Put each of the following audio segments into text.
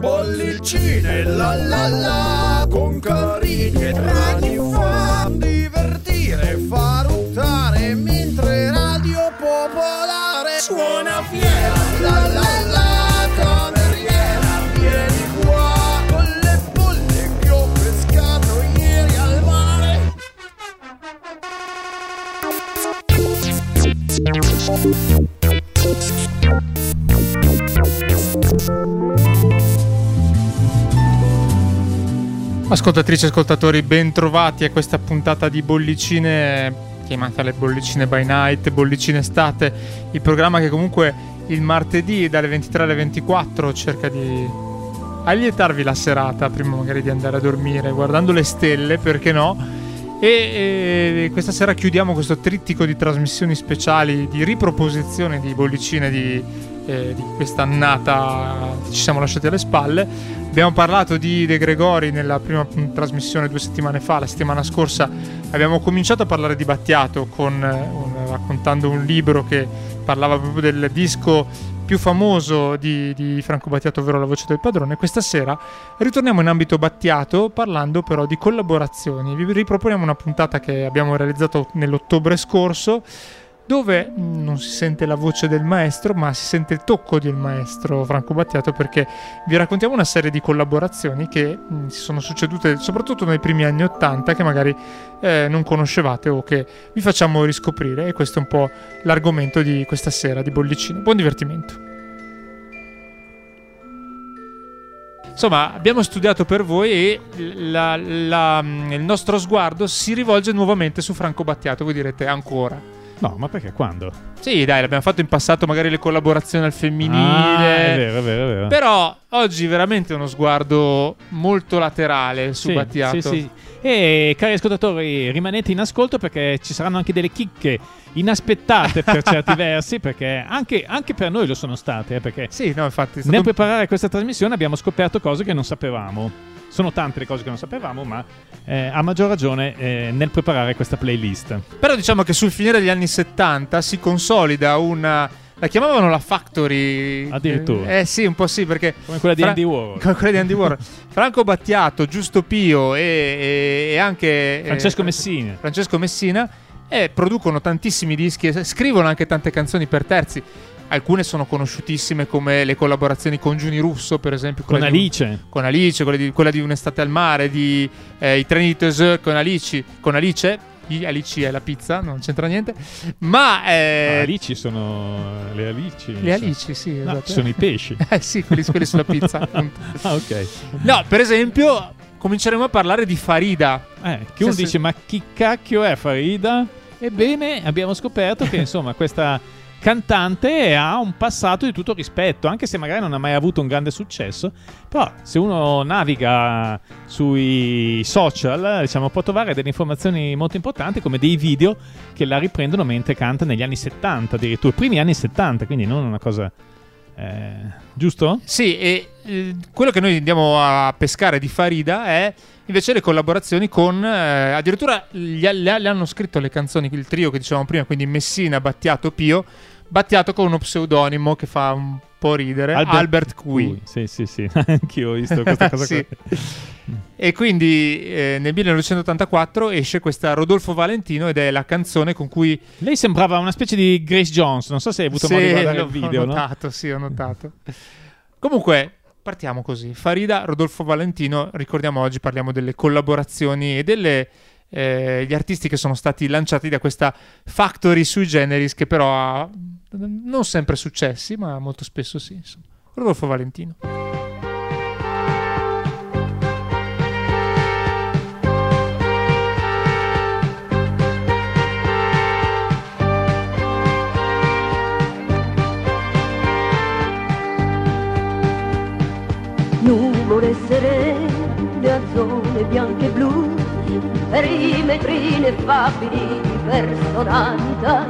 Bollicine la la la con carini e draghi fa divertire, fa ruttare mentre Radio Popolare suona fiera. La la la cameriera vieni qua con le bolle che ho pescato ieri al mare Ascoltatrici e ascoltatori, ben trovati a questa puntata di Bollicine, chiamata le Bollicine by Night, Bollicine Estate, il programma che comunque il martedì dalle 23 alle 24 cerca di allietarvi la serata prima magari di andare a dormire, guardando le stelle, perché no? E, e questa sera chiudiamo questo trittico di trasmissioni speciali, di riproposizione di bollicine di, eh, di quest'annata che ci siamo lasciati alle spalle. Abbiamo parlato di De Gregori nella prima trasmissione due settimane fa, la settimana scorsa abbiamo cominciato a parlare di Battiato con, eh, un- raccontando un libro che parlava proprio del disco più famoso di, di Franco Battiato, ovvero La voce del padrone. Questa sera ritorniamo in ambito Battiato parlando però di collaborazioni. Vi riproponiamo una puntata che abbiamo realizzato nell'ottobre scorso dove non si sente la voce del maestro, ma si sente il tocco del maestro Franco Battiato perché vi raccontiamo una serie di collaborazioni che mm, si sono succedute soprattutto nei primi anni Ottanta che magari eh, non conoscevate o che vi facciamo riscoprire e questo è un po' l'argomento di questa sera di Bollicino. Buon divertimento. Insomma, abbiamo studiato per voi e la- la- mm, il nostro sguardo si rivolge nuovamente su Franco Battiato. Voi direte ancora. No, ma perché? Quando? Sì, dai, l'abbiamo fatto in passato, magari le collaborazioni al femminile. Ah, è vero, è vero, è vero. Però oggi veramente uno sguardo molto laterale su Sì, Battiato. Sì, sì. E cari ascoltatori, rimanete in ascolto perché ci saranno anche delle chicche inaspettate per certi versi, perché anche, anche per noi lo sono state, eh, perché Sì, no, infatti. stato nel preparare questa trasmissione abbiamo scoperto cose che non sapevamo. Sono tante le cose che non sapevamo, ma eh, a maggior ragione eh, nel preparare questa playlist. Però diciamo che sul finire degli anni 70 si consolida una. La chiamavano la Factory. Addirittura. Eh sì, un po' sì, perché. Come quella di Fra- Andy Warhol. Come quella di Andy Warhol. Franco Battiato, Giusto Pio e, e- e anche. eh, Francesco Messina. Francesco Messina. eh, producono tantissimi dischi e scrivono anche tante canzoni per terzi. Alcune sono conosciutissime come le collaborazioni con Giuni Russo, per esempio. Con Alice. con Alice, quella di, quella di Un'estate al mare, di eh, I treni di Teseu con Alice, con Alice. I- Alice è la pizza, non c'entra niente. Ma eh, Alici sono le alici. le Alici, sì, No, esatto. sono i pesci. Eh sì, quelli, quelli sulla pizza. appunto. ah, ok. No, per esempio, cominceremo a parlare di Farida. Eh, che uno Sì, sì. dice, ma chi cacchio è Farida? Ebbene, abbiamo scoperto che insomma questa cantante ha un passato di tutto rispetto, anche se magari non ha mai avuto un grande successo, però se uno naviga sui social, diciamo, può trovare delle informazioni molto importanti come dei video che la riprendono mentre canta negli anni 70, addirittura primi anni 70, quindi non una cosa eh, giusto? Sì, e eh, quello che noi andiamo a pescare di Farida è invece le collaborazioni con. eh, addirittura le hanno scritto le canzoni, il trio che dicevamo prima, quindi Messina, Battiato, Pio. Battiato con uno pseudonimo che fa un po' ridere, Albert, Cui. Sì, sì, sì, anch'io ho visto questa cosa Sì. qua. E quindi eh, nel 1984 esce questa Rodolfo Valentino ed è la canzone con cui Lei sembrava una specie di Grace Jones, non so se hai avuto modo di guardare il video, ho no? notato, sì, ho notato. Comunque, partiamo così. Farida, Rodolfo Valentino, ricordiamo oggi parliamo delle collaborazioni e delle eh, gli artisti che sono stati lanciati da questa factory sui generis che però ha non sempre successi, ma molto spesso sì, insomma. Rodolfo Valentino. Perimetri ineffabili personalità.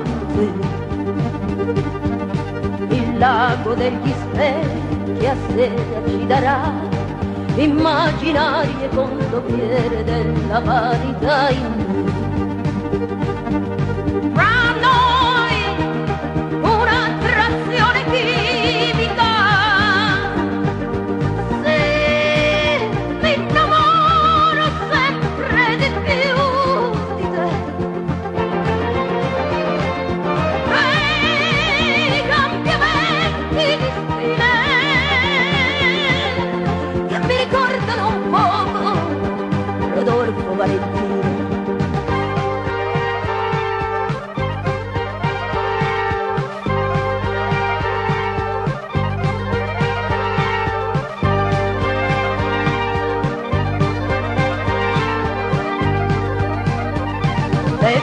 Il lago degli specchi a sera ci darà immaginarie condomiere della vanità in noi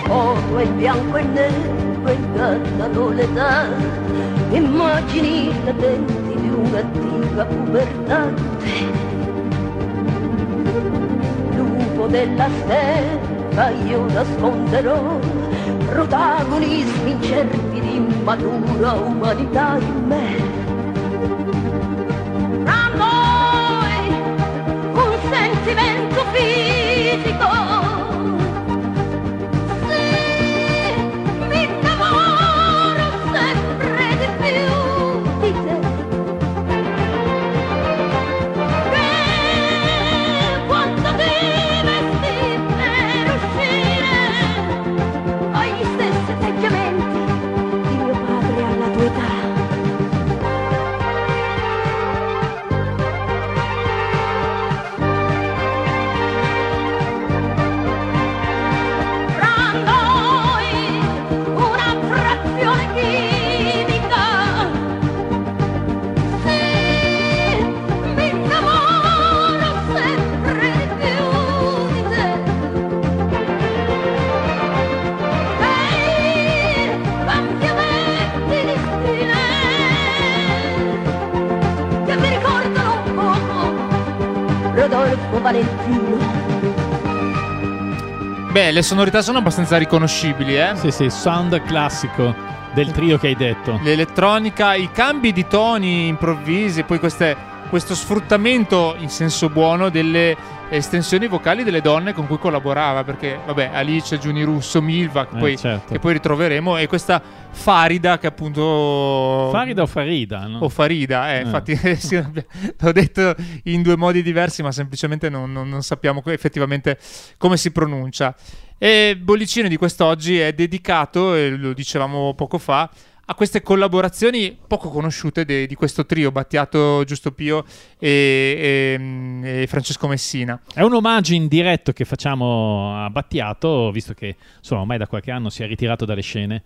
vuoto e il bianco e nero ingannano l'età. Immagini latenti di un'antica pubertà. Lupo della stella io nasconderò protagonismi incerti di immatura umanità in me. Sentimento fisico. Rodolfo Valentino. Beh, le sonorità sono abbastanza riconoscibili, eh? Sì, sì, sound classico del trio che hai detto. L'elettronica, i cambi di toni improvvisi, poi queste- questo sfruttamento in senso buono delle estensioni vocali delle donne con cui collaborava, perché vabbè, Alice, Giuni Russo, Milva, che, Eh, poi, certo. che poi ritroveremo, e questa Farida che appunto... Farida o Farida? No? O Farida, eh, Eh. infatti sì, l'ho detto in due modi diversi, ma semplicemente non, non- non sappiamo effettivamente come si pronuncia. E bollicino di quest'oggi è dedicato, lo dicevamo poco fa, a queste collaborazioni poco conosciute de- di questo trio, Battiato, Giusto Pio e, e- e Francesco Messina. È un omaggio indiretto che facciamo a Battiato, visto che insomma, ormai da qualche anno si è ritirato dalle scene.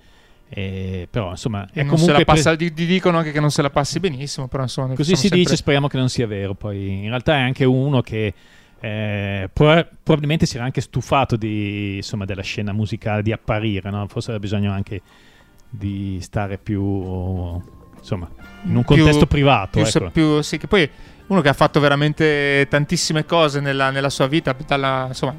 E, però insomma è non se comunque la pre- passa, di, di- dicono anche che non se la passi benissimo, però insomma... così si sempre- dice, speriamo che non sia vero. Poi in realtà è anche uno che eh, pro- probabilmente si era anche stufato di, insomma, della scena musicale, di apparire, no? forse aveva bisogno anche di stare più insomma in un più- contesto privato. più, ecco. più- sì, che poi uno che ha fatto veramente tantissime cose nella, nella sua vita, dalla- insomma,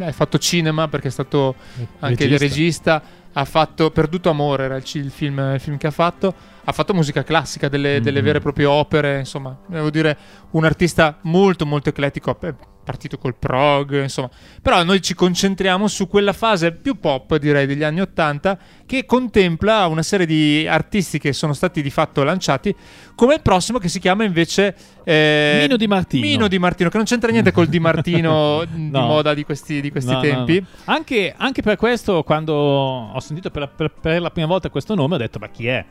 ha fatto cinema perché è stato anche il regista, ha fatto Perduto Amore, era il, il film, il film che ha fatto, ha fatto musica classica, delle, delle Mhm. vere e proprie opere, insomma, devo dire un artista molto molto eclettico, partito col prog, insomma, però noi ci concentriamo su quella fase più pop, direi, degli anni Ottanta, che contempla una serie di artisti che sono stati di fatto lanciati, come il prossimo che si chiama invece... eh, Mino Di Martino. Mino Di Martino, che non c'entra niente col Di Martino di No. moda di questi, di questi no, tempi. no. Anche, anche per questo, quando ho sentito per la, per- per la prima volta questo nome, ho detto: Ma chi è?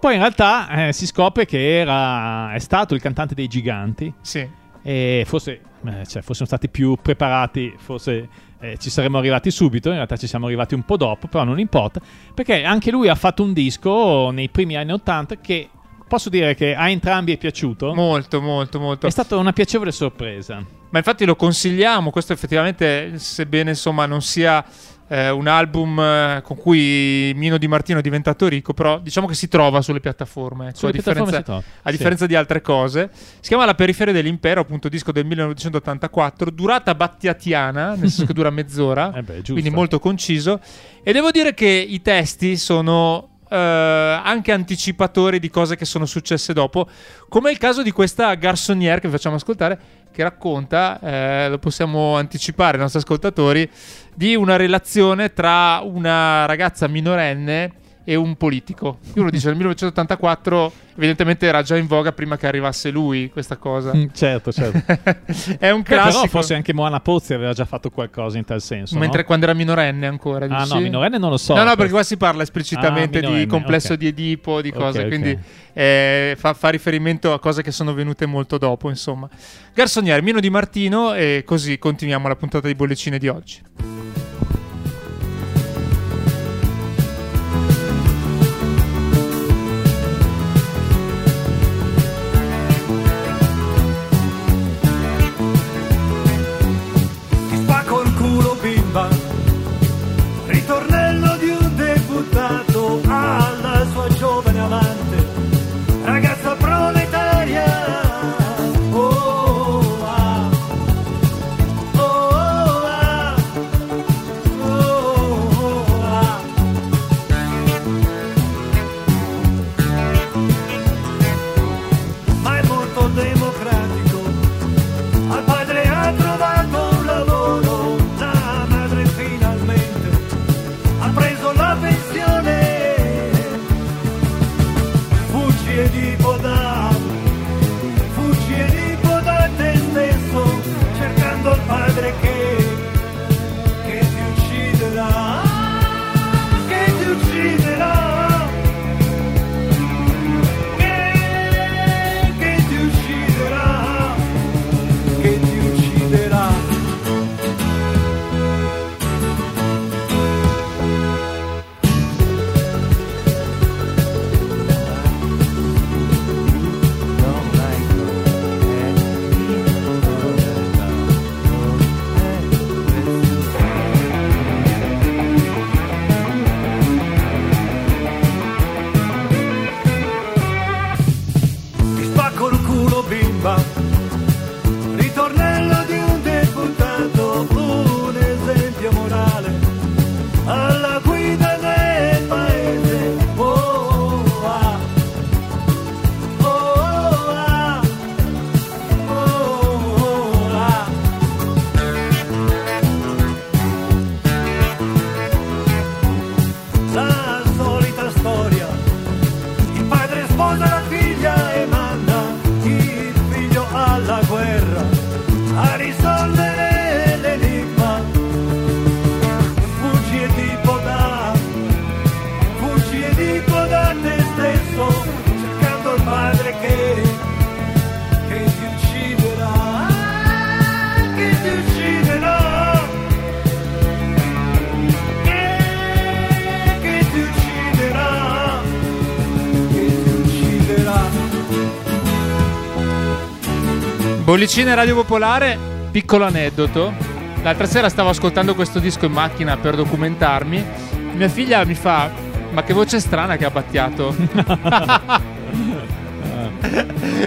Poi in realtà eh, si scopre che era, è stato il cantante dei Giganti. Sì. E forse, eh, cioè, fossimo stati più preparati, forse eh, ci saremmo arrivati subito. In realtà ci siamo arrivati un po' dopo, però non importa. Perché anche lui ha fatto un disco nei primi anni 80 che posso dire che a entrambi è piaciuto. Molto, molto, molto. È stata una piacevole sorpresa. Ma infatti lo consigliamo, questo effettivamente, sebbene insomma non sia eh, un album eh, con cui Mino Di Martino è diventato ricco, però diciamo che si trova sulle piattaforme, ecco, Sulle a, differenza, piattaforme trova, a sì. differenza di altre cose. Si chiama La periferia dell'impero, appunto disco del 1984, durata battiatiana, nel senso che dura mezz'ora, Eh beh, quindi molto conciso. E devo dire che i testi sono eh, anche anticipatori di cose che sono successe dopo, come il caso di questa garçonnière che vi facciamo ascoltare, che racconta, eh, lo possiamo anticipare ai nostri ascoltatori, di una relazione tra una ragazza minorenne e un politico. Uno dice nel 1984 evidentemente era già in voga prima che arrivasse lui questa cosa. Mm, certo, certo. È un però classico. forse anche Moana Pozzi aveva già fatto qualcosa in tal senso. Mentre no? quando era minorenne ancora. Ah, dici? no, minorenne non lo so. No, no, perché qua si parla esplicitamente Ah, di complesso ok. di Edipo, di cose, ok. quindi eh, fa, fa riferimento a cose che sono venute molto dopo, insomma. Garsoniere, Mino Di Martino e così continuiamo la puntata di bollicine di oggi. τίποτα. Bollicine Radio Popolare, piccolo aneddoto. L'altra sera stavo ascoltando questo disco in macchina per documentarmi. Mia figlia mi fa: Ma che voce strana che ha battiato.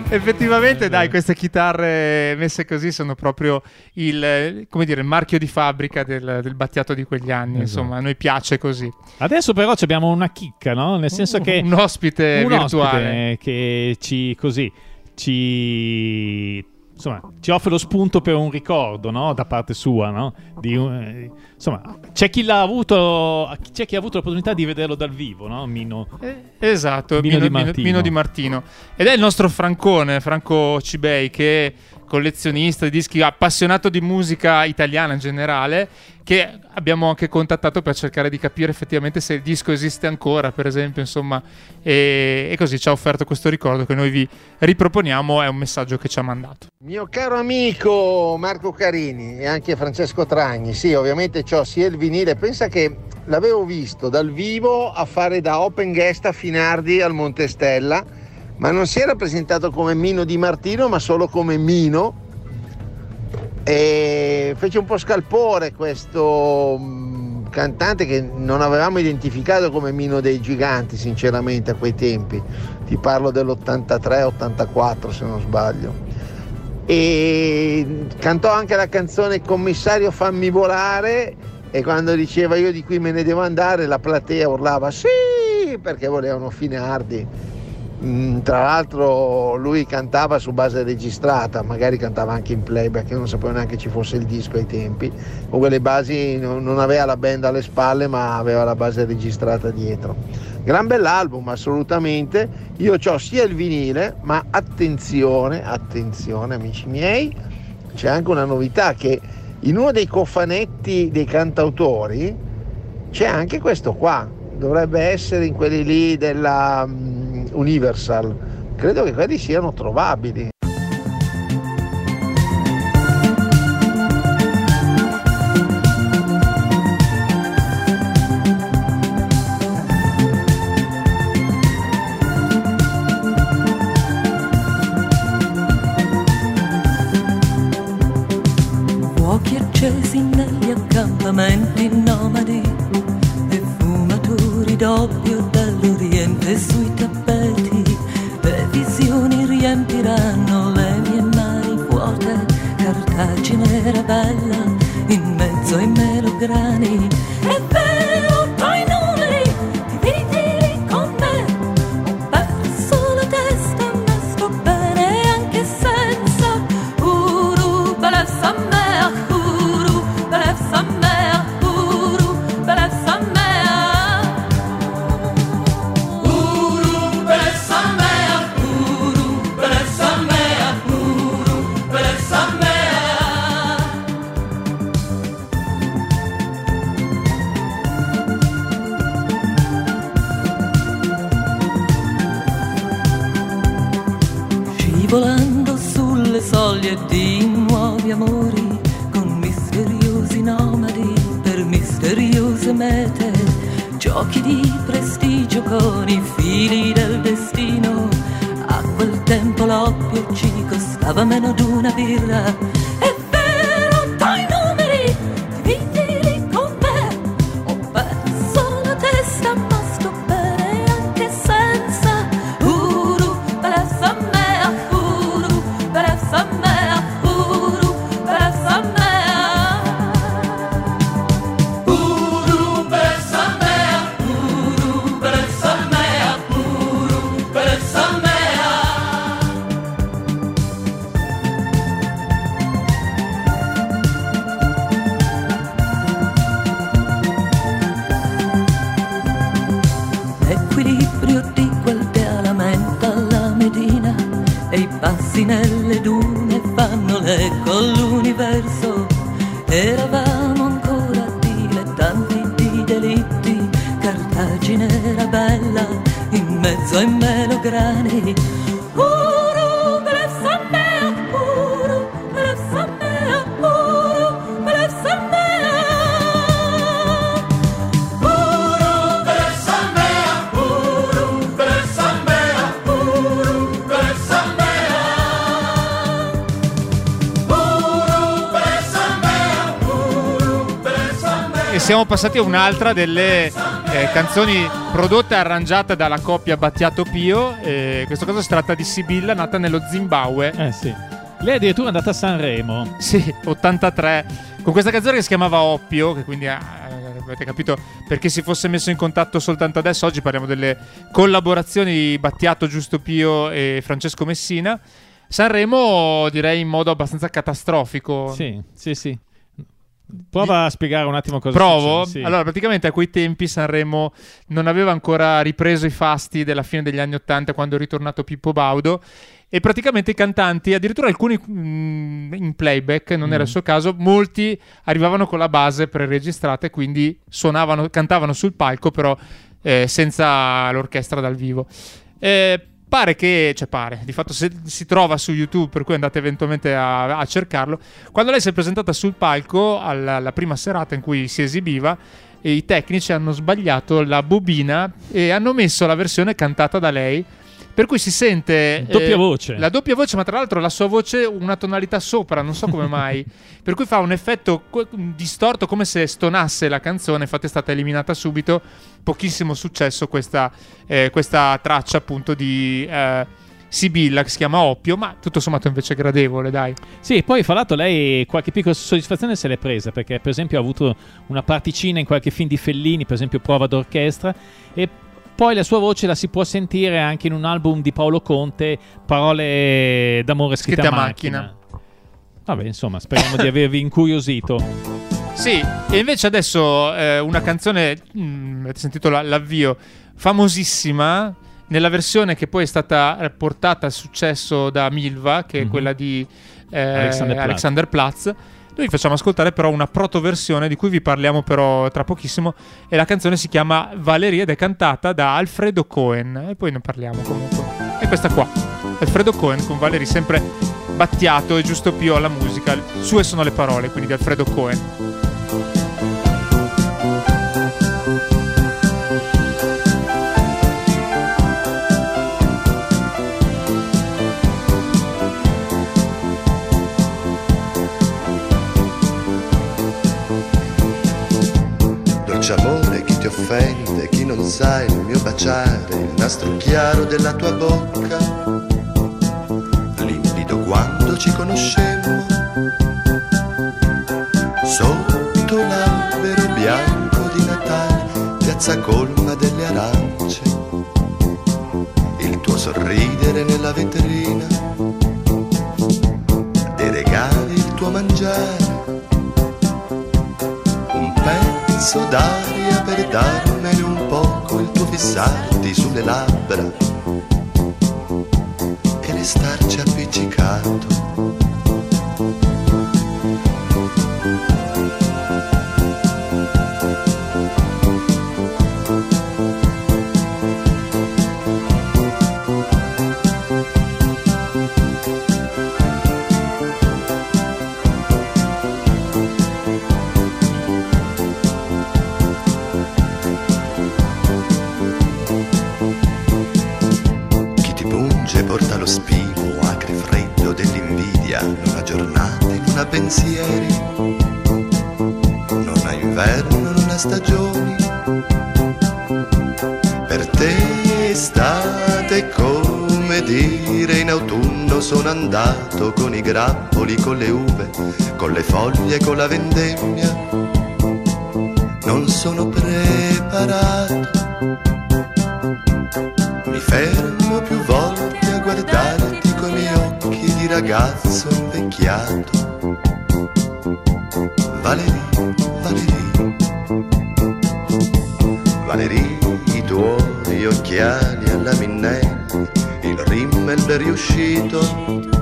Effettivamente, dai, queste chitarre messe così sono proprio il, dire, il marchio di fabbrica del, del, battiato di quegli anni. Esatto. Insomma, a noi piace così. Adesso, però, abbiamo una chicca, no? Nel senso che un ospite un virtuale ospite che ci così ci insomma, ci offre lo spunto per un ricordo no? da parte sua. No? Di, eh, insomma, c'è chi, l'ha avuto, c'è chi ha avuto l'opportunità di vederlo dal vivo, no? Mino, eh, esatto, Mino, Mino, di. Mino, di Martino. Ed è il nostro Francone, Franco Cibei, che collezionista di dischi, appassionato di musica italiana in generale, che abbiamo anche contattato per cercare di capire effettivamente se il disco esiste ancora, per esempio, insomma, e, e così ci ha offerto questo ricordo che noi vi riproponiamo, è un messaggio che ci ha mandato. Mio caro amico Marco Carini e anche Francesco Tragni, sì, ovviamente ho sia il vinile, pensa che l'avevo visto dal vivo a fare da open guest a Finardi al Montestella ma non si era presentato come Mino Di Martino, ma solo come Mino. E fece un po' scalpore questo mm, cantante che non avevamo identificato come Mino dei Giganti, sinceramente, a quei tempi. Ti parlo dell'83-84, se non sbaglio. E cantò anche la canzone Commissario fammi volare e quando diceva io di qui me ne devo andare la platea urlava sì perché volevano Finardi tra l'altro lui cantava su base registrata, magari cantava anche in playback, non sapevo neanche ci fosse il disco ai tempi. Comunque le basi non aveva la band alle spalle, ma aveva la base registrata dietro. Gran bell'album, assolutamente. Io ho sia il vinile, ma attenzione, attenzione amici miei, c'è anche una novità che in uno dei cofanetti dei cantautori c'è anche questo qua. Dovrebbe essere in quelli lì della mm, Universal, credo che quelli siano trovabili. Siamo passati a un'altra delle eh, canzoni prodotte e arrangiate dalla coppia Battiato Pio. Eh, in questo caso si tratta di Sibilla, nata nello Zimbabwe. Eh sì. Lei è addirittura andata a Sanremo. Sì, 83. Con questa canzone che si chiamava Oppio, che quindi eh, avete capito perché si fosse messo in contatto soltanto adesso. Oggi parliamo delle collaborazioni di Battiato, Giusto Pio e Francesco Messina. Sanremo direi in modo abbastanza catastrofico. Sì, sì, sì. Prova a spiegare un attimo cosa Provo. sì. Allora, praticamente a quei tempi Sanremo non aveva ancora ripreso i fasti della fine degli anni Ottanta quando è ritornato Pippo Baudo. E praticamente i cantanti, addirittura alcuni mm, in playback, non era il Mm. suo caso, molti arrivavano con la base preregistrata e quindi suonavano, cantavano sul palco, però eh, senza l'orchestra dal vivo. Eh, pare che, cioè pare, di fatto se- si trova su YouTube, per cui andate eventualmente a, a cercarlo. Quando lei si è presentata sul palco alla, alla prima serata in cui si esibiva, i tecnici hanno sbagliato la bobina e hanno messo la versione cantata da lei. Per cui si sente eh, Doppia voce. La doppia voce, ma tra l'altro la sua voce una tonalità sopra, non so come mai. per cui fa un effetto distorto come se stonasse la canzone. Infatti è stata eliminata subito. Pochissimo successo questa, eh, questa traccia appunto di eh, Sibilla che si chiama Oppio, ma tutto sommato invece gradevole, dai. Sì, poi fra l'altro lei qualche piccola soddisfazione se l'è presa perché per esempio ha avuto una particina in qualche film di Fellini, per esempio Prova d'orchestra e poi la sua voce la si può sentire anche in un album di Paolo Conte, Parole d'amore scritte, Scritte a macchina. macchina. Vabbè, insomma, speriamo di avervi incuriosito. Sì, e invece adesso eh, una canzone, mm, avete sentito la- l'avvio, famosissima, nella versione che poi è stata portata al successo da Milva, che è Mhm. quella di eh, Alexander Platz. Alexander Platz. Noi vi facciamo ascoltare però una protoversione di cui vi parliamo però tra pochissimo e la canzone si chiama Valeria ed è cantata da Alfredo Cohen e poi ne parliamo comunque. E questa qua, Alfredo Cohen con Valeria sempre battiato e giusto più alla musica. Sue sono le parole, quindi di Alfredo Cohen. Dolce amore, chi ti offende, chi non sa il mio baciare, il nastro chiaro della tua bocca, limpido quando ci conoscemmo, sotto l'albero bianco di Natale, piazza colma delle arance, il tuo sorridere nella vetrina, dei regali, il tuo mangiare pezzo d'aria per darmene un poco il tuo fissarti sulle labbra e restarci appiccicato. Grappoli, con le uve, con le foglie, con la vendemmia. Non sono preparato mi fermo più volte a guardarti coi miei occhi di ragazzo invecchiato. Valerie, Valerie, Valerie, i tuoi occhiali alla Minnelli, il rimmel riuscito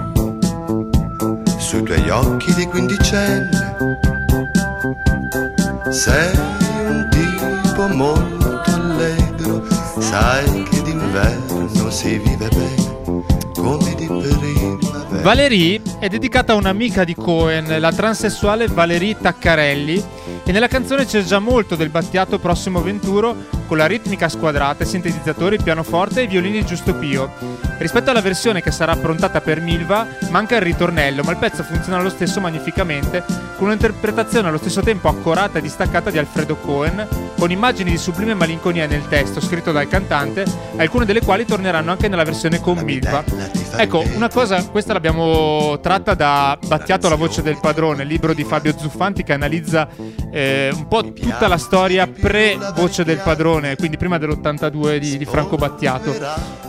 sui tuoi occhi di quindicenne. Sei un tipo molto allegro, sai che d'inverno si vive bene come di primavera. Valerie è dedicata a un'amica di Cohen, la transessuale Valerie Taccarelli, e nella canzone c'è già molto del Battiato Prossimo Venturo con la ritmica squadrata, sintetizzatori, pianoforte e violini Giusto Pio. Rispetto alla versione che sarà approntata per Milva, manca il ritornello, ma il pezzo funziona lo stesso magnificamente, con un'interpretazione allo stesso tempo accurata e distaccata di Alfredo Cohen, con immagini di sublime malinconia nel testo scritto dal cantante, alcune delle quali torneranno anche nella versione con Milva. Ecco, una cosa, questa l'abbiamo tratta da Battiato la voce del padrone, libro di Fabio Zuffanti che analizza eh, un po' tutta la storia pre-voce del padrone, quindi prima dell'82 di, di Franco Battiato.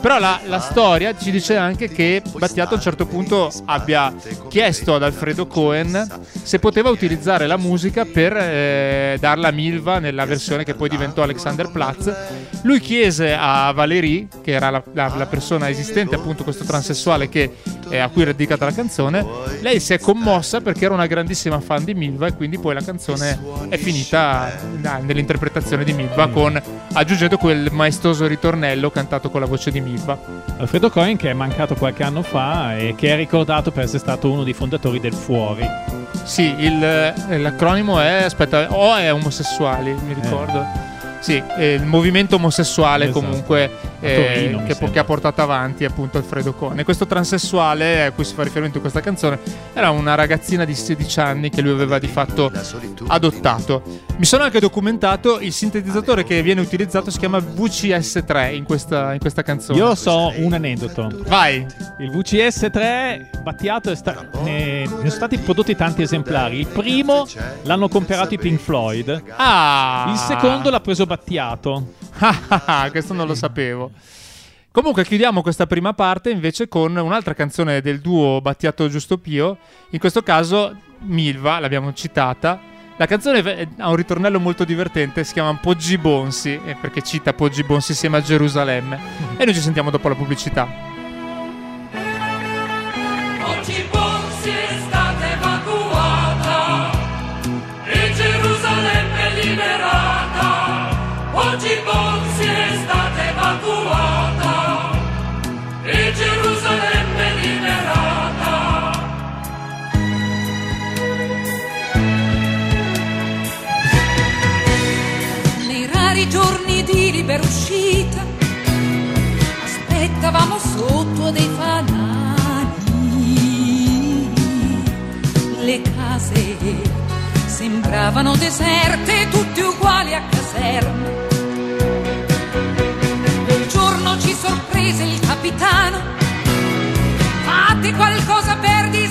Però la, la storia ci dice anche che Battiato a un certo punto abbia chiesto ad Alfredo Cohen se poteva utilizzare la musica per eh, darla a Milva nella versione che poi diventò Alexander Platz. Lui chiese a Valérie, che era la, la- la persona esistente, appunto questo transessuale che, eh, a cui era dedicata la canzone, lei si è commossa perché era una grandissima fan di Milva e quindi poi la canzone è finita eh, nell'interpretazione di Milva con aggiungendo quel maestoso ritornello cantato con la voce di Milva. Alfredo Cohen che è mancato qualche anno fa e che è ricordato per essere stato uno dei fondatori del Fuori. Sì, il- eh, l'acronimo è aspetta, O è omosessuali, mi ricordo. Sì, eh, il movimento omosessuale Esatto. comunque Eh, che, che ha portato avanti appunto Alfredo Cohen. E questo transessuale a cui si fa riferimento in questa canzone era una ragazzina di 16 anni che lui aveva di fatto adottato. Mi sono anche documentato, il sintetizzatore che viene utilizzato si chiama VCS3 in questa, in questa canzone. Io so un aneddoto. Vai! Il VCS3 Battiato è sta- ne, ne sono stati prodotti tanti esemplari. Il primo l'hanno comprato i Pink Floyd. Ah! Il secondo l'ha preso Battiato. Ah, questo non lo sapevo. Comunque chiudiamo questa prima parte invece con un'altra canzone del duo Battiato Giusto Pio, in questo caso Milva, l'abbiamo citata. La canzone ha un ritornello molto divertente, si chiama Poggi Bonsi, eh, perché cita Poggi Bonsi insieme a Gerusalemme. E noi ci sentiamo dopo la pubblicità. Oggi Bonsi è stata evacuata e Gerusalemme liberata. Nei rari giorni di libera uscita aspettavamo sotto dei fanali. Le case sembravano deserte, tutte uguali a caserma. Sorprese il capitano. Fate qualcosa per distrarli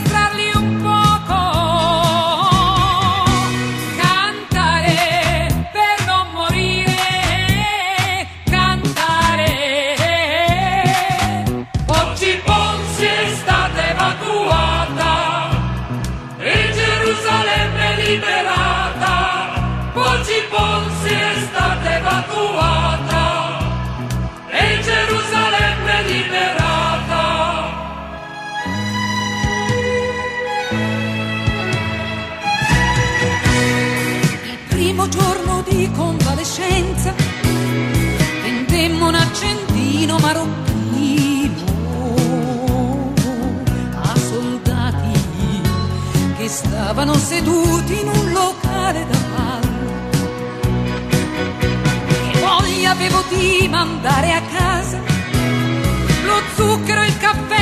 a soldati che stavano seduti in un locale da ballo. Che voglia avevo di mandare a casa lo zucchero e il caffè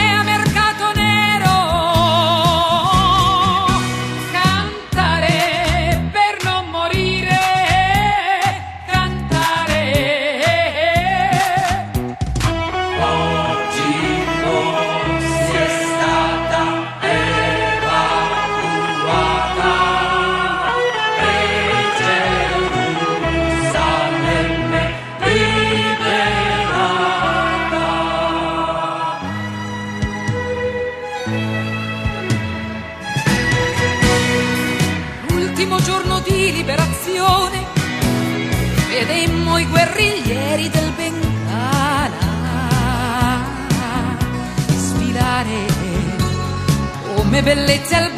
come bellezze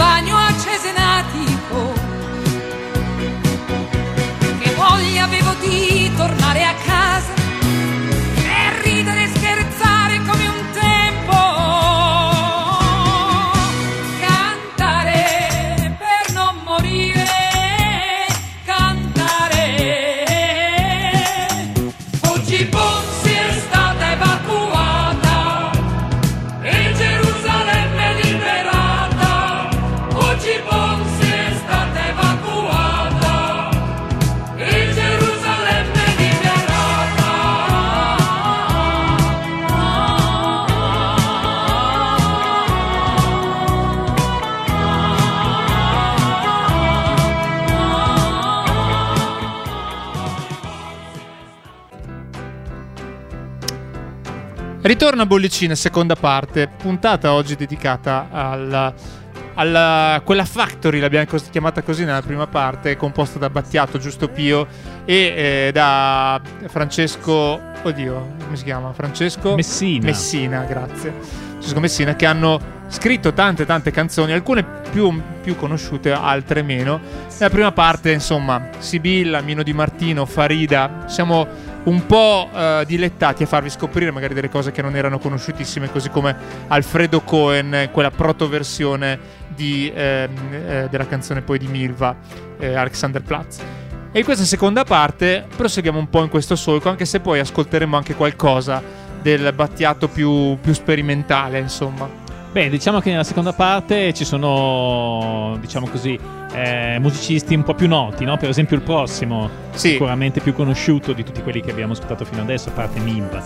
Ritorno a Bollicine, seconda parte, puntata oggi dedicata alla, alla- quella factory, l'abbiamo chiamata così nella prima parte, composta da Battiato, Giusto Pio e eh, da Francesco, oddio, come si chiama? Francesco Messina. Messina, grazie. Francesco Messina, che hanno scritto tante tante canzoni, alcune più, più conosciute, altre meno. Nella prima parte, insomma, Sibilla, Mino Di Martino, Farida, siamo un po' eh, dilettati a farvi scoprire magari delle cose che non erano conosciutissime, così come Alfredo Cohen, quella protoversione di, ehm, eh, della canzone poi di Milva, eh, Alexanderplatz. E in questa seconda parte proseguiamo un po' in questo solco, anche se poi ascolteremo anche qualcosa del Battiato più, più sperimentale, insomma. Beh, diciamo che nella seconda parte ci sono, diciamo così, eh, musicisti un po' più noti, no? Per esempio il prossimo, Sì. sicuramente più conosciuto di tutti quelli che abbiamo ascoltato fino adesso, a parte Milva.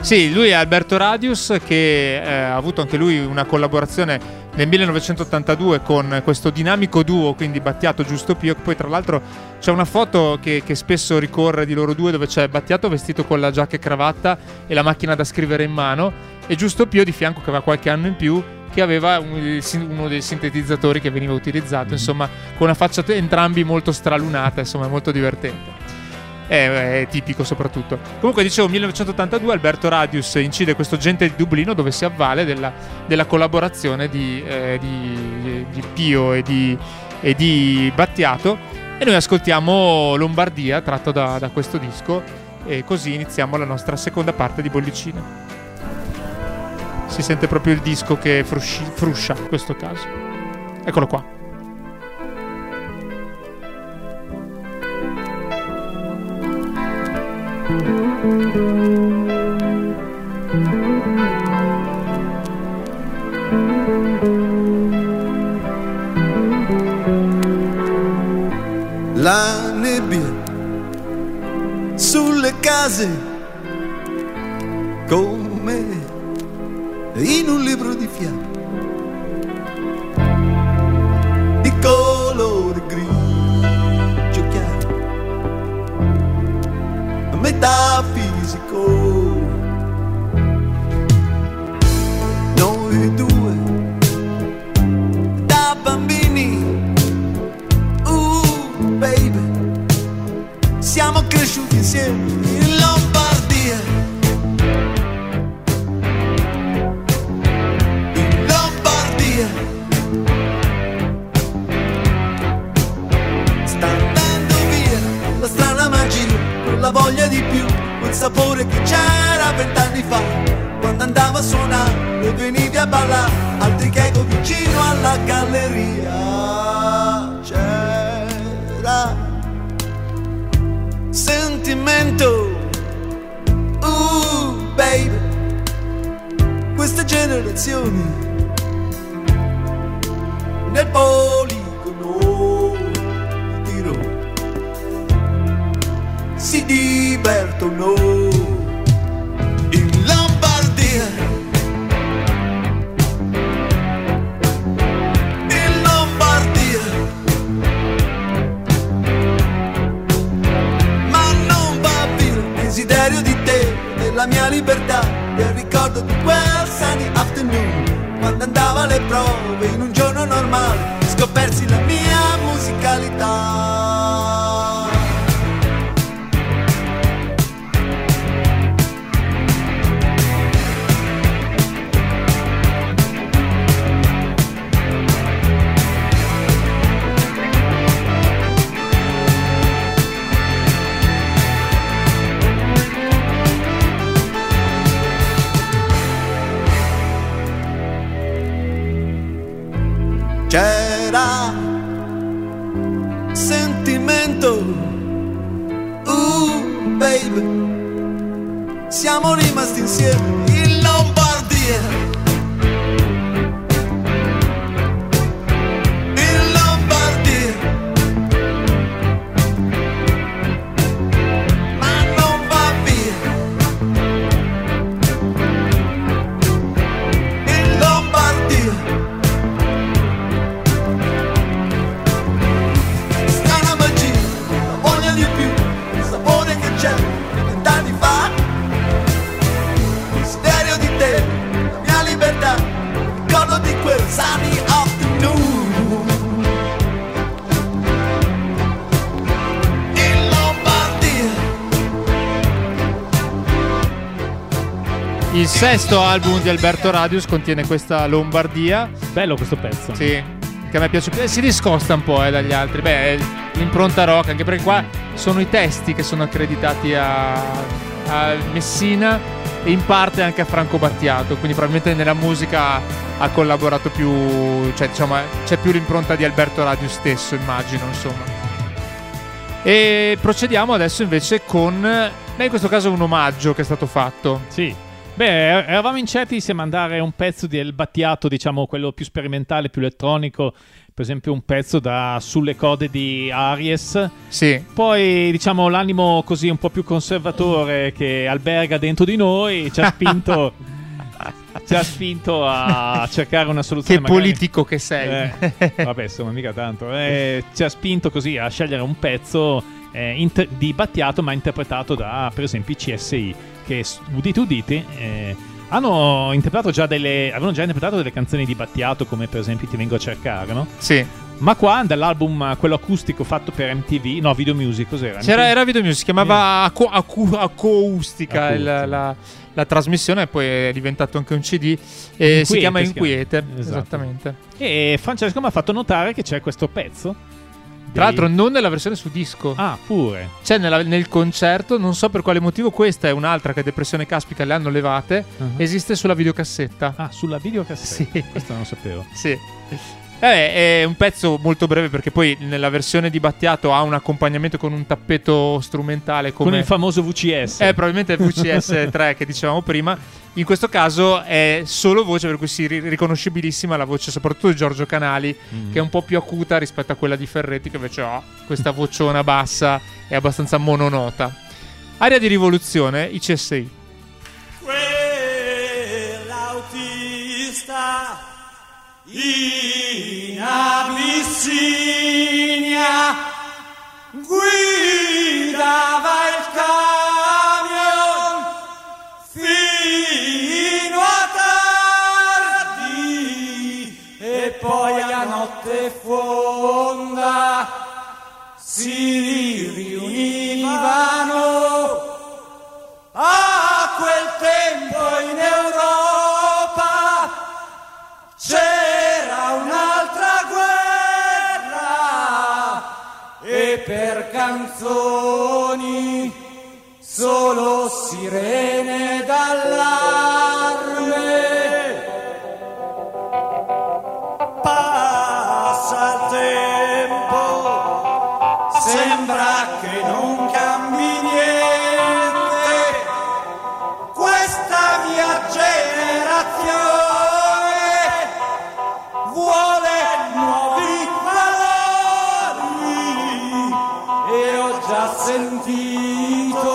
Sì, lui è Alberto Radius che eh, ha avuto anche lui una collaborazione nel 1982 con questo dinamico duo, quindi Battiato Giusto Pio, che poi tra l'altro c'è una foto che, che spesso ricorre di loro due dove c'è Battiato vestito con la giacca e cravatta e la macchina da scrivere in mano e Giusto Pio di fianco che aveva qualche anno in più che aveva un- uno dei sintetizzatori che veniva utilizzato, insomma con una faccia entrambi molto stralunata, insomma molto divertente. È, è tipico soprattutto. Comunque dicevo 1982 Alberto Radius incide questo Gente di Dublino dove si avvale della, della collaborazione di, eh, di- di Pio e di, e di Battiato e noi ascoltiamo Lombardia tratto da, da questo disco e così iniziamo la nostra seconda parte di Bollicine. Si sente proprio il disco che frusci- fruscia in questo caso. Eccolo qua. la nebbia sulle case come in un libro di fiabe di colore grigio chiaro metafisico noi due da bambini Uh, baby, siamo cresciuti insieme quella voglia di più, quel sapore che c'era vent'anni fa. Quando andavo a suonare e venivi a ballare, altri che ecco vicino alla galleria. C'era sentimento. Uh, baby, queste generazioni. Nel poligono si divertono in Lombardia. In Lombardia. Ma non va via il desiderio di te, della mia libertà, del ricordo di quel sunny afternoon, quando andavo alle prove in un giorno normale, scopersi la Yeah. Il sesto album di Alberto Radius contiene questa Lombardia. Bello questo pezzo. Sì, che a me piace più. Eh, Si discosta un po' eh, dagli altri. Beh, è l'impronta rock, anche perché qua sono i testi che sono accreditati a, a Messina e in parte anche a Franco Battiato. Quindi probabilmente nella musica ha collaborato più. Cioè, diciamo, c'è più l'impronta di Alberto Radius stesso, immagino, insomma. E procediamo adesso invece con. Beh, in questo caso un omaggio che è stato fatto. Sì. Beh, eravamo incerti se mandare un pezzo del Battiato, diciamo quello più sperimentale, più elettronico, per esempio un pezzo da Sulle code di Aries. Sì. Poi, diciamo, l'animo così un po' più conservatore che alberga dentro di noi ci ha spinto, ci ha spinto a cercare una soluzione. Che magari- politico che sei. Eh, vabbè, insomma, mica tanto. Eh, ci ha spinto così a scegliere un pezzo eh, inter- di Battiato, ma interpretato da, per esempio, i CSI, che udite udite. eh, hanno interpretato già delle. Avevano già interpretato delle canzoni di Battiato, come per esempio Ti vengo a cercare, no? Sì. Ma qua, dall'album, quello acustico fatto per MTV, no, video music, cos'era? C'era, era video music, si chiamava Aco- Acu- Acoustica il- la, la trasmissione, e poi è diventato anche un CD. E si Inquiete chiama si chiama. Inquiete. Esatto. Esattamente. E Francesco mi ha fatto notare che c'è questo pezzo. Tra l'altro, non nella versione su disco. Ah, pure. C'è nella- nel concerto, non so per quale motivo, questa è un'altra che Depressione Caspica le hanno levate. Uh-huh. Esiste sulla videocassetta. Ah, sulla videocassetta. Sì. Questo non lo sapevo. Sì. Eh, è un pezzo molto breve perché poi nella versione di Battiato ha un accompagnamento con un tappeto strumentale come Con il famoso VCS. Eh, probabilmente è VCS 3 che dicevamo prima. In questo caso è solo voce, per cui si ri- riconoscibilissima la voce, soprattutto di Giorgio Canali, Mm. che è un po' più acuta rispetto a quella di Ferretti, che invece ha questa vociona bassa e abbastanza mononota. Aria di rivoluzione, i CSI. Quell'autista in Abissinia guidava il camion notte fonda si riunivano a quel tempo in Europa. C'era un'altra guerra e per canzoni solo sirene sembra che non cambi niente. Questa mia generazione vuole nuovi valori. E ho già sentito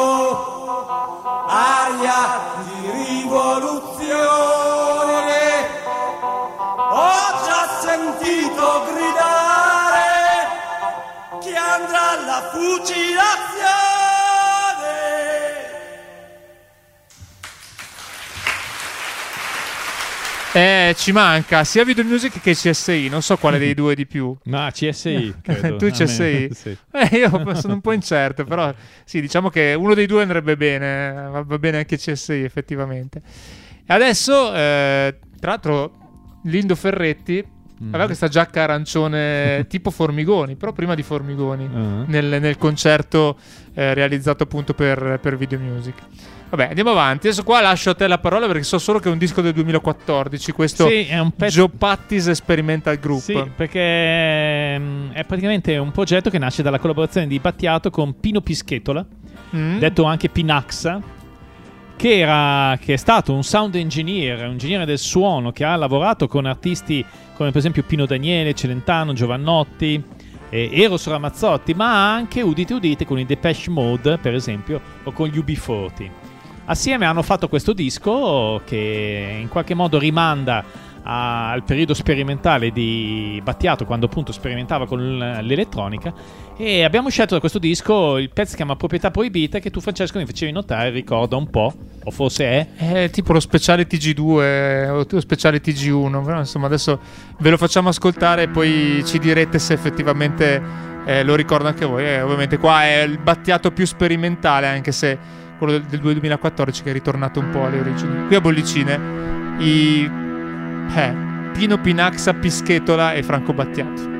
aria di rivoluzione. Ho già sentito gridare andrà alla fucilazione Eh, ci manca sia Video Music che CSI, non so quale dei due di più. Ma CSI, credo. tu A me- CSI? sì. Eh, io sono un po' incerto, però sì, diciamo che uno dei due andrebbe bene, va bene anche CSI effettivamente. E adesso, eh, tra l'altro, Lindo Ferretti. Aveva questa giacca arancione tipo Formigoni, però prima di Formigoni, Ah. nel, nel concerto eh, realizzato appunto per, per Video Music. Vabbè, andiamo avanti. Adesso qua lascio a te la parola perché so solo che è un disco del 2014, questo Sì, è un pezzo- Joe Pattis Experimental Group. Sì, perché mm, è praticamente un progetto che nasce dalla collaborazione di Battiato con Pino Pischetola, Mm? detto anche Pinaxa, che, era, che è stato un sound engineer, un ingegnere del suono che ha lavorato con artisti come per esempio Pino Daniele, Celentano, Giovannotti, eh, Eros Ramazzotti, ma anche, udite udite, con i Depeche Mode, per esempio, o con gli UB40. Assieme hanno fatto questo disco che in qualche modo rimanda a- al periodo sperimentale di Battiato quando appunto sperimentava con l'elettronica e abbiamo scelto da questo disco il pezzo che chiama Proprietà Proibita che tu Francesco mi facevi notare ricorda un po' o forse è È tipo lo speciale TG2 o lo speciale TG1, però insomma adesso ve lo facciamo ascoltare e poi ci direte se effettivamente eh, lo ricorda anche voi. Eh, ovviamente qua è il battiato più sperimentale, anche se quello del 2014 che è ritornato un po' alle origini. Qui a Bollicine i eh, Pino Pinaxa, Pischetola e Franco Battiato.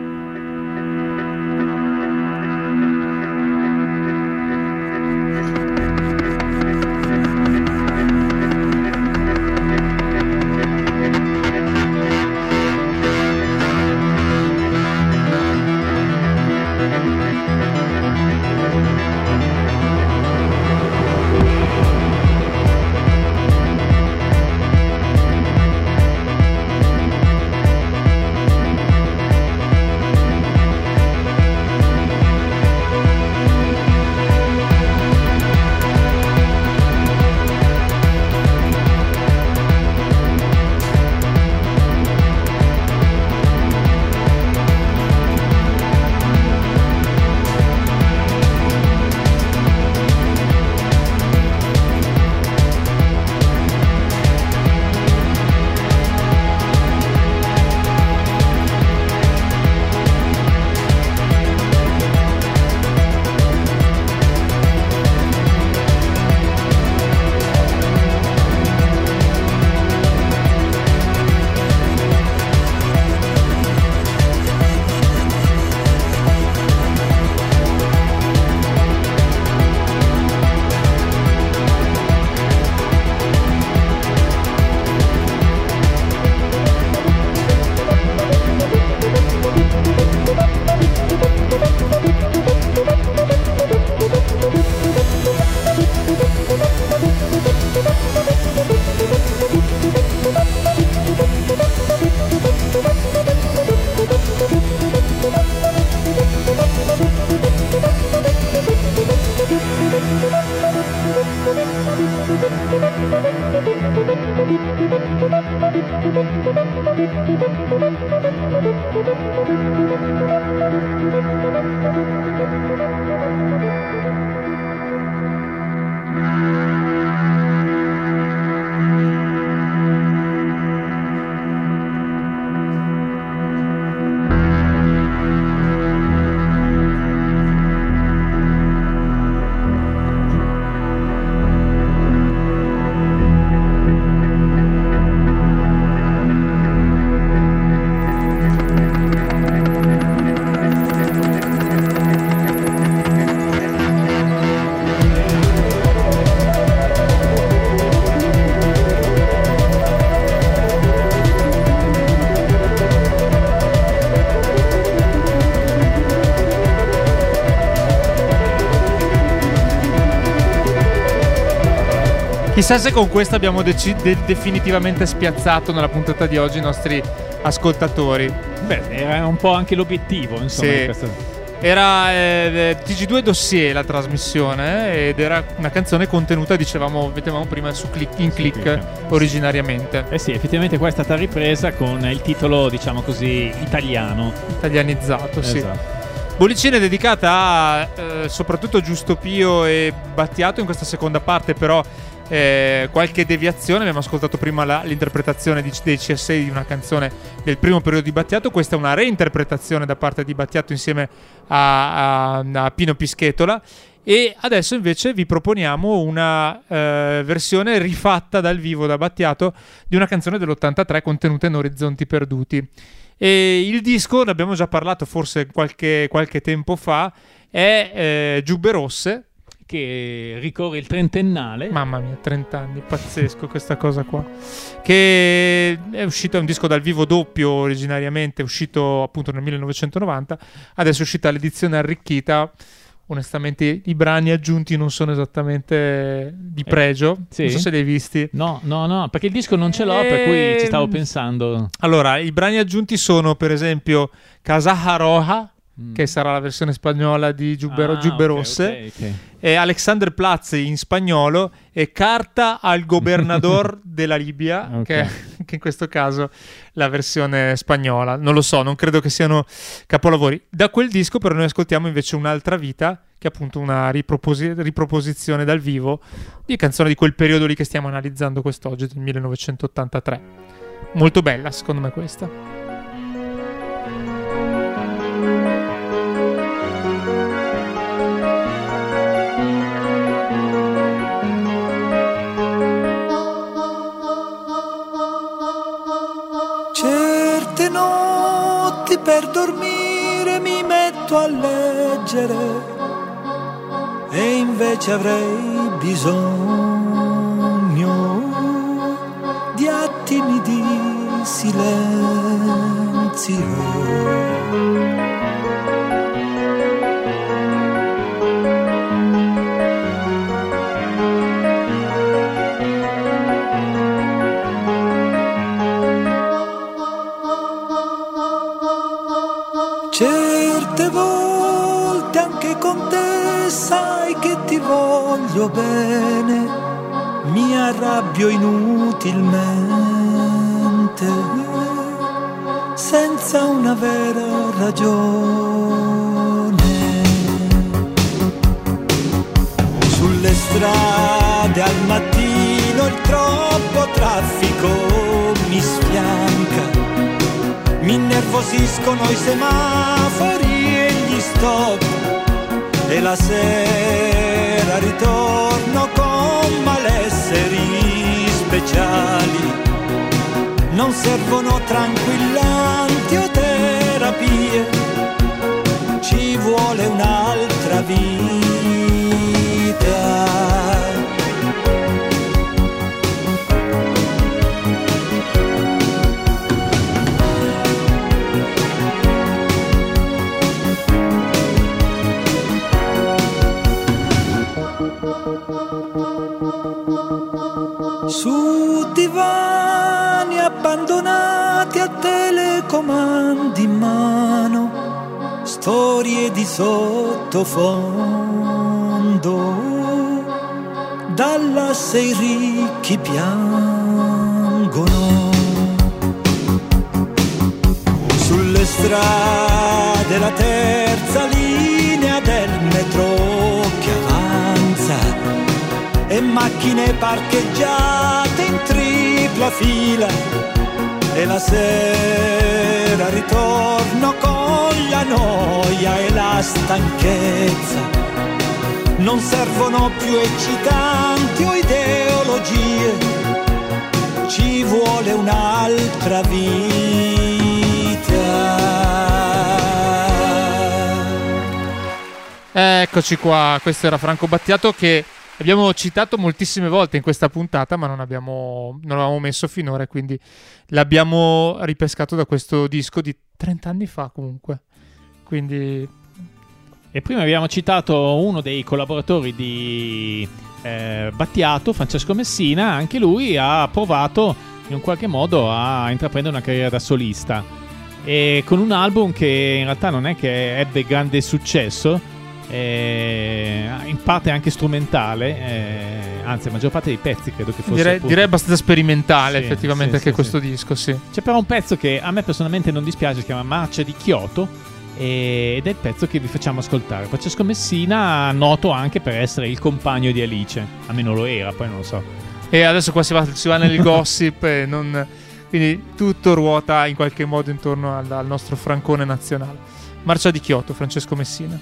Chissà se con questo abbiamo deci- de- definitivamente spiazzato nella puntata di oggi i nostri ascoltatori. Beh, era un po' anche l'obiettivo, insomma, Sì. questa- Era eh, TG2 Dossier la trasmissione eh, ed era una canzone contenuta, dicevamo, vedevamo prima su click, in click Click. originariamente, Eh sì, effettivamente qua è stata ripresa con il titolo, diciamo così, italiano. italianizzato, sì. Esatto. Bollicina è dedicata a eh, soprattutto Giusto Pio e Battiato in questa seconda parte, però eh, qualche deviazione. Abbiamo ascoltato prima la- l'interpretazione di- dei CSI di una canzone del primo periodo di Battiato. Questa è una reinterpretazione da parte di Battiato insieme a, a- a Pino Pischetola. E adesso invece vi proponiamo una eh, versione rifatta dal vivo da Battiato di una canzone dell'83 contenuta in Orizzonti Perduti. E il disco, ne abbiamo già parlato forse qualche, qualche tempo fa, è eh, Giubbe Rosse. Che ricorre il trentennale. Mamma mia, 30 anni, pazzesco questa cosa qua. Che è uscito, è un disco dal vivo doppio originariamente, è uscito appunto nel 1990, adesso è uscita l'edizione arricchita. Onestamente i brani aggiunti non sono esattamente di pregio, Eh, sì? non so se li hai visti. No, no, no, perché il disco non ce l'ho, per cui ci stavo Ehm, pensando. Allora, i brani aggiunti sono per esempio Casaja Roja, Mm. che sarà la versione spagnola di Giubbero, Ah, Giubbe Rosse, ok, ok. e Alexander Platz in spagnolo e Carta al Gobernador della Libia, che, che in questo caso la versione spagnola. Non lo so, non credo che siano capolavori. Da quel disco però noi ascoltiamo invece Un'altra vita, che è appunto una riproposi- riproposizione dal vivo di canzone di quel periodo lì che stiamo analizzando quest'oggi, del 1983. Molto bella secondo me questa. Per dormire mi metto a leggere e invece avrei bisogno di attimi di silenzio. Voglio bene, mi arrabbio inutilmente, senza una vera ragione. Sulle strade al mattino il troppo traffico mi sfianca mi innervosiscono i semafori e gli stop e la sera Non servono tranquillanti o terapie, ci vuole un'altra vita. Su divani abbandonati a telecomandi in mano, storie di sottofondo, Dallas e i ricchi piangono. Sulle strade la terza linea macchine parcheggiate in tripla fila e la sera ritorno con la noia e la stanchezza. Non servono più eccitanti o ideologie, ci vuole un'altra vita. Eccoci qua, questo era Franco Battiato che abbiamo citato moltissime volte in questa puntata, ma non, abbiamo, non l'avevamo messo finora, quindi l'abbiamo ripescato da questo disco di 30 anni fa comunque. Quindi E prima abbiamo citato uno dei collaboratori di eh, Battiato, Francesco Messina, anche lui ha provato in un qualche modo a intraprendere una carriera da solista. E con un album che in realtà non è che ebbe grande successo, eh, in parte anche strumentale, eh, anzi la maggior parte dei pezzi credo che fosse direi, appunto- direi abbastanza sperimentale Sì, effettivamente sì, anche sì, questo disco, sì. C'è però un pezzo che a me personalmente non dispiace, si chiama Marcia di Kyoto ed è il pezzo che vi facciamo ascoltare. Francesco Messina, noto anche per essere il compagno di Alice, almeno lo era, poi non lo so. E adesso qua si va, si va nel gossip e non... Quindi tutto ruota in qualche modo intorno al, al nostro francone nazionale. Marcia di Chioto, Francesco Messina.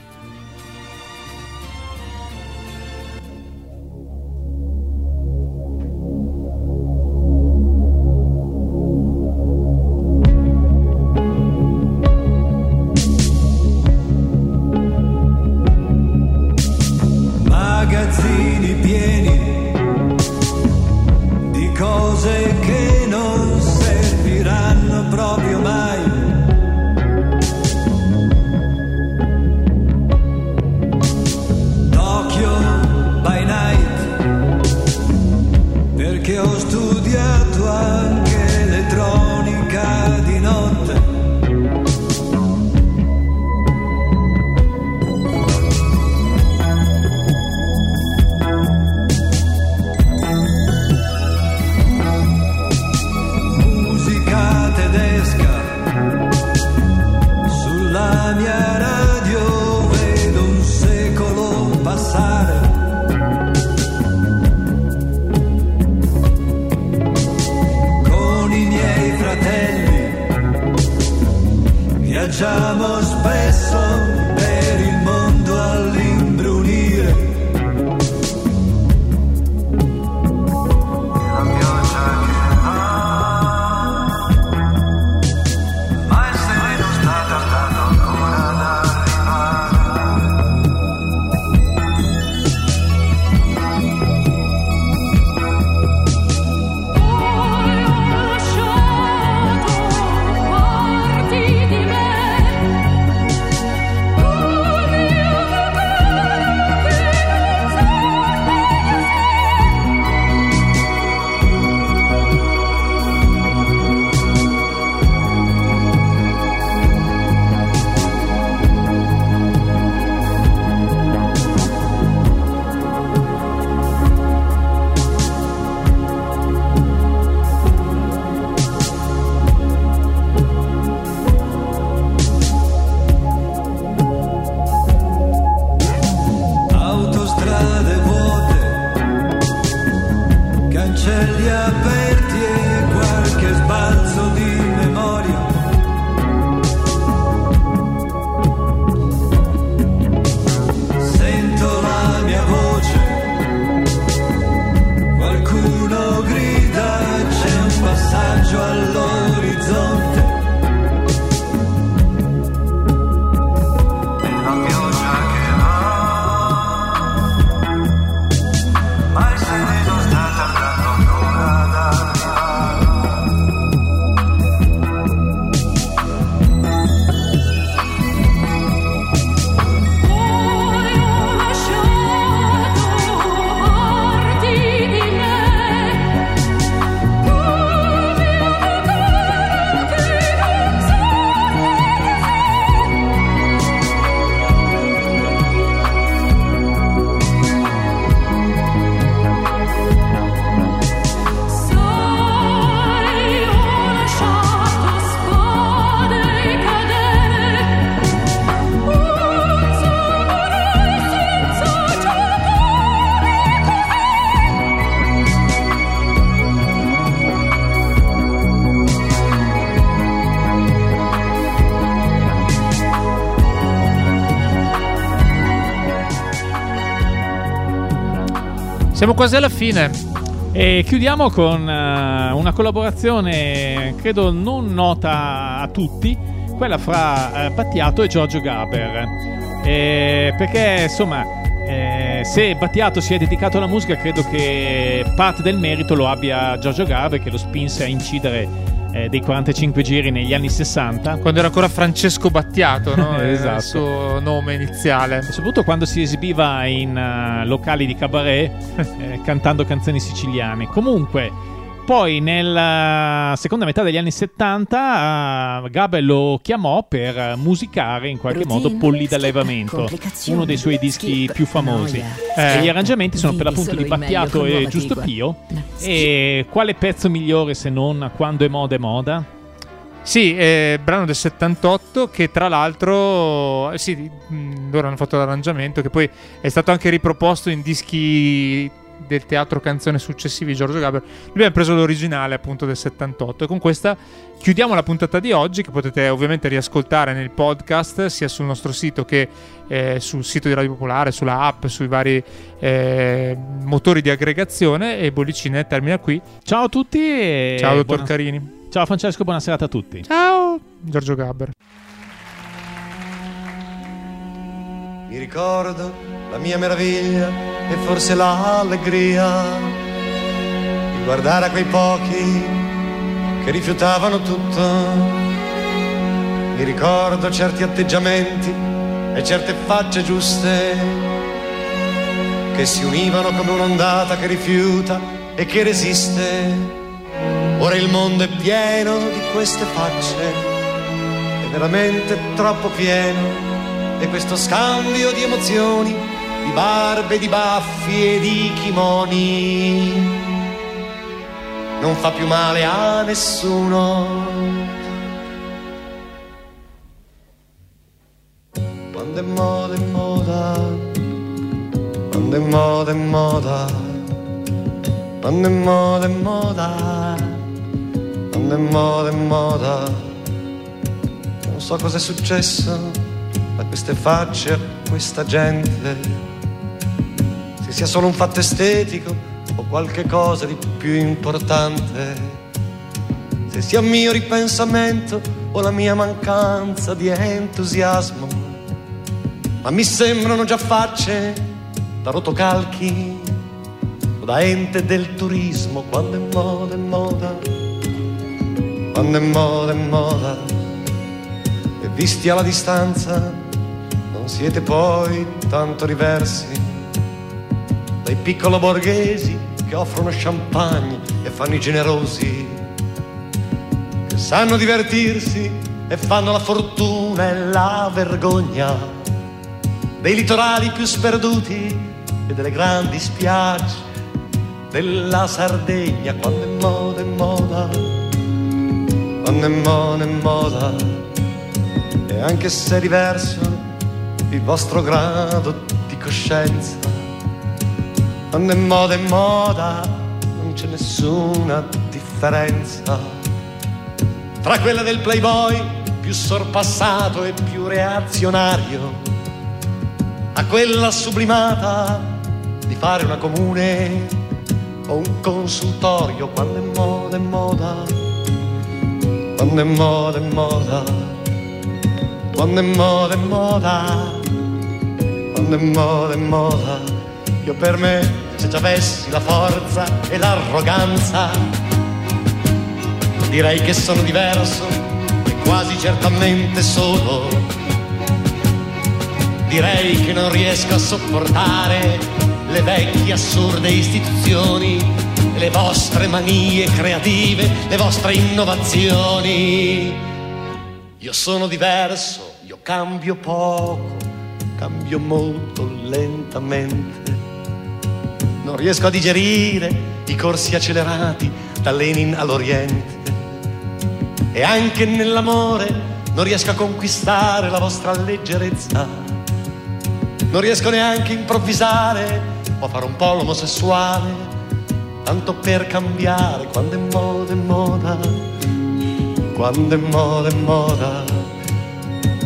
Viaggiamo spesso Siamo quasi alla fine. E chiudiamo con uh, una collaborazione, credo non nota a tutti, quella fra uh, Battiato e Giorgio Gaber. Eh, perché insomma, eh, se Battiato si è dedicato alla musica, credo che parte del merito lo abbia Giorgio Gaber, che lo spinse a incidere eh, dei 45 giri negli anni 60. Quando era ancora Francesco Battiato, no? esatto. il suo nome iniziale. E soprattutto quando si esibiva in uh, locali di cabaret eh, cantando canzoni siciliane. Comunque. Poi nella seconda metà degli anni 70 uh, Gabe lo chiamò per musicare in qualche modo Polli d'allevamento, uno dei suoi dischi più famosi. Eh, gli arrangiamenti sono per l'appunto di Battiato e Giusto Pio. E quale pezzo migliore se non Quando è moda è moda? Sì, eh, brano del 78 che tra l'altro, sì, mh, loro hanno fatto l'arrangiamento che poi è stato anche riproposto in dischi del teatro canzone successivi Giorgio Gaber. Lui abbiamo preso l'originale appunto del 78 e con questa chiudiamo la puntata di oggi che potete ovviamente riascoltare nel podcast sia sul nostro sito che eh, sul sito di Radio Popolare, sulla app, sui vari eh, motori di aggregazione e Bollicine termina qui. Ciao a tutti e Ciao dottor buona- Carini. Ciao Francesco, buona serata a tutti. Ciao Giorgio Gaber. Mi ricordo la mia meraviglia e forse l'allegria di guardare a quei pochi che rifiutavano tutto. Mi ricordo certi atteggiamenti e certe facce giuste che si univano come un'ondata che rifiuta e che resiste. Ora il mondo è pieno di queste facce, è veramente troppo pieno e questo scambio di emozioni, di barbe, di baffi e di kimoni non fa più male a nessuno. Quando è moda è moda, quando è moda è moda, quando è moda è moda, quando è moda è moda, non so cosa è successo a queste facce, a questa gente, se sia solo un fatto estetico o qualche cosa di più importante, se sia mio ripensamento o la mia mancanza di entusiasmo, ma mi sembrano già facce da rotocalchi o da ente del turismo quando è moda è moda, quando è moda è moda. E visti alla distanza non siete poi tanto diversi dai piccolo borghesi che offrono champagne e fanno i generosi, che sanno divertirsi e fanno la fortuna e la vergogna dei litorali più sperduti e delle grandi spiagge della Sardegna quando è moda è moda, quando è moda è moda e anche se è diverso il vostro grado di coscienza. Quando è moda è moda, non c'è nessuna differenza tra quella del playboy più sorpassato e più reazionario, a quella sublimata di fare una comune o un consultorio. Quando è moda è moda, quando è moda è moda, quando è moda è moda quando è moda è moda. Io per me, se già avessi la forza e l'arroganza, direi che sono diverso e quasi certamente solo. Direi che non riesco a sopportare le vecchie assurde istituzioni, le vostre manie creative, le vostre innovazioni. Io sono diverso, io cambio poco cambio molto lentamente. Non riesco a digerire i corsi accelerati da Lenin all'Oriente. E anche nell'amore non riesco a conquistare la vostra leggerezza. Non riesco neanche a improvvisare o a fare un po' l'omosessuale, tanto per cambiare quando è moda è moda, quando è moda è moda.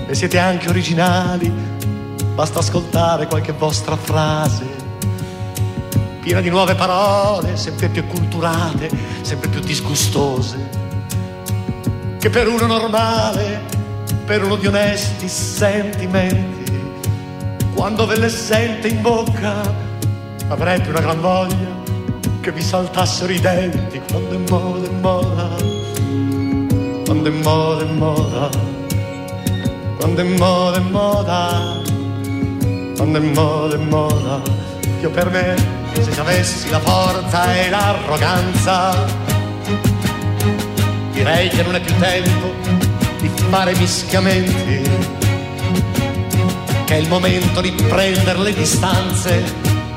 E siete anche originali basta ascoltare qualche vostra frase. Piena di nuove parole, sempre più acculturate, sempre più disgustose, che per uno normale, per uno di onesti sentimenti, quando ve le sente in bocca, avrebbe una gran voglia che vi saltassero i denti quando è moda, è moda, quando è moda, è moda, quando è moda, è moda, quando è moda, è moda. Io per me, se avessi la forza e l'arroganza, direi che non è più tempo di fare mischiamenti, che è il momento di prendere le distanze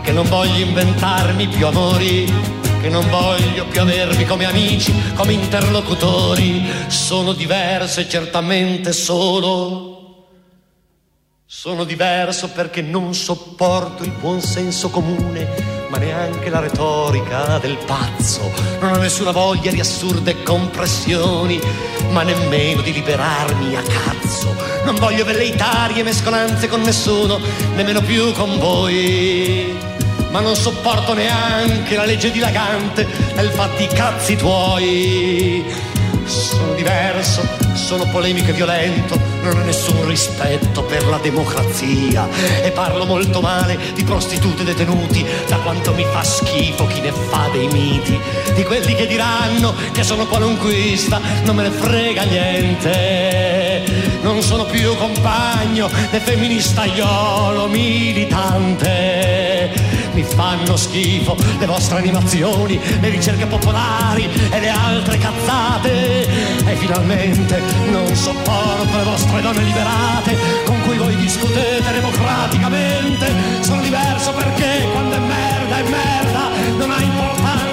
che non voglio inventarmi più amori, che non voglio più avervi come amici, come interlocutori. Sono diverso e certamente solo. Sono diverso perché non sopporto il buon senso comune, ma neanche la retorica del pazzo. Non ho nessuna voglia di assurde compressioni, ma nemmeno di liberarmi a cazzo. Non voglio velleitarie mescolanze con nessuno, nemmeno più con voi ma non sopporto neanche la legge dilagante nel fatti i cazzi tuoi. Sono diverso, sono polemico e violento, non ho nessun rispetto per la democrazia. E parlo molto male di prostitute detenuti, da quanto mi fa schifo chi ne fa dei miti, di quelli che diranno che sono qualunquista, non me ne frega niente. Non sono più compagno né femministaiolo militante mi fanno schifo, le vostre animazioni, le ricerche popolari e le altre cazzate. E finalmente non sopporto le vostre donne liberate con cui voi discutete democraticamente. Sono diverso perché quando è merda è merda, non ha importanza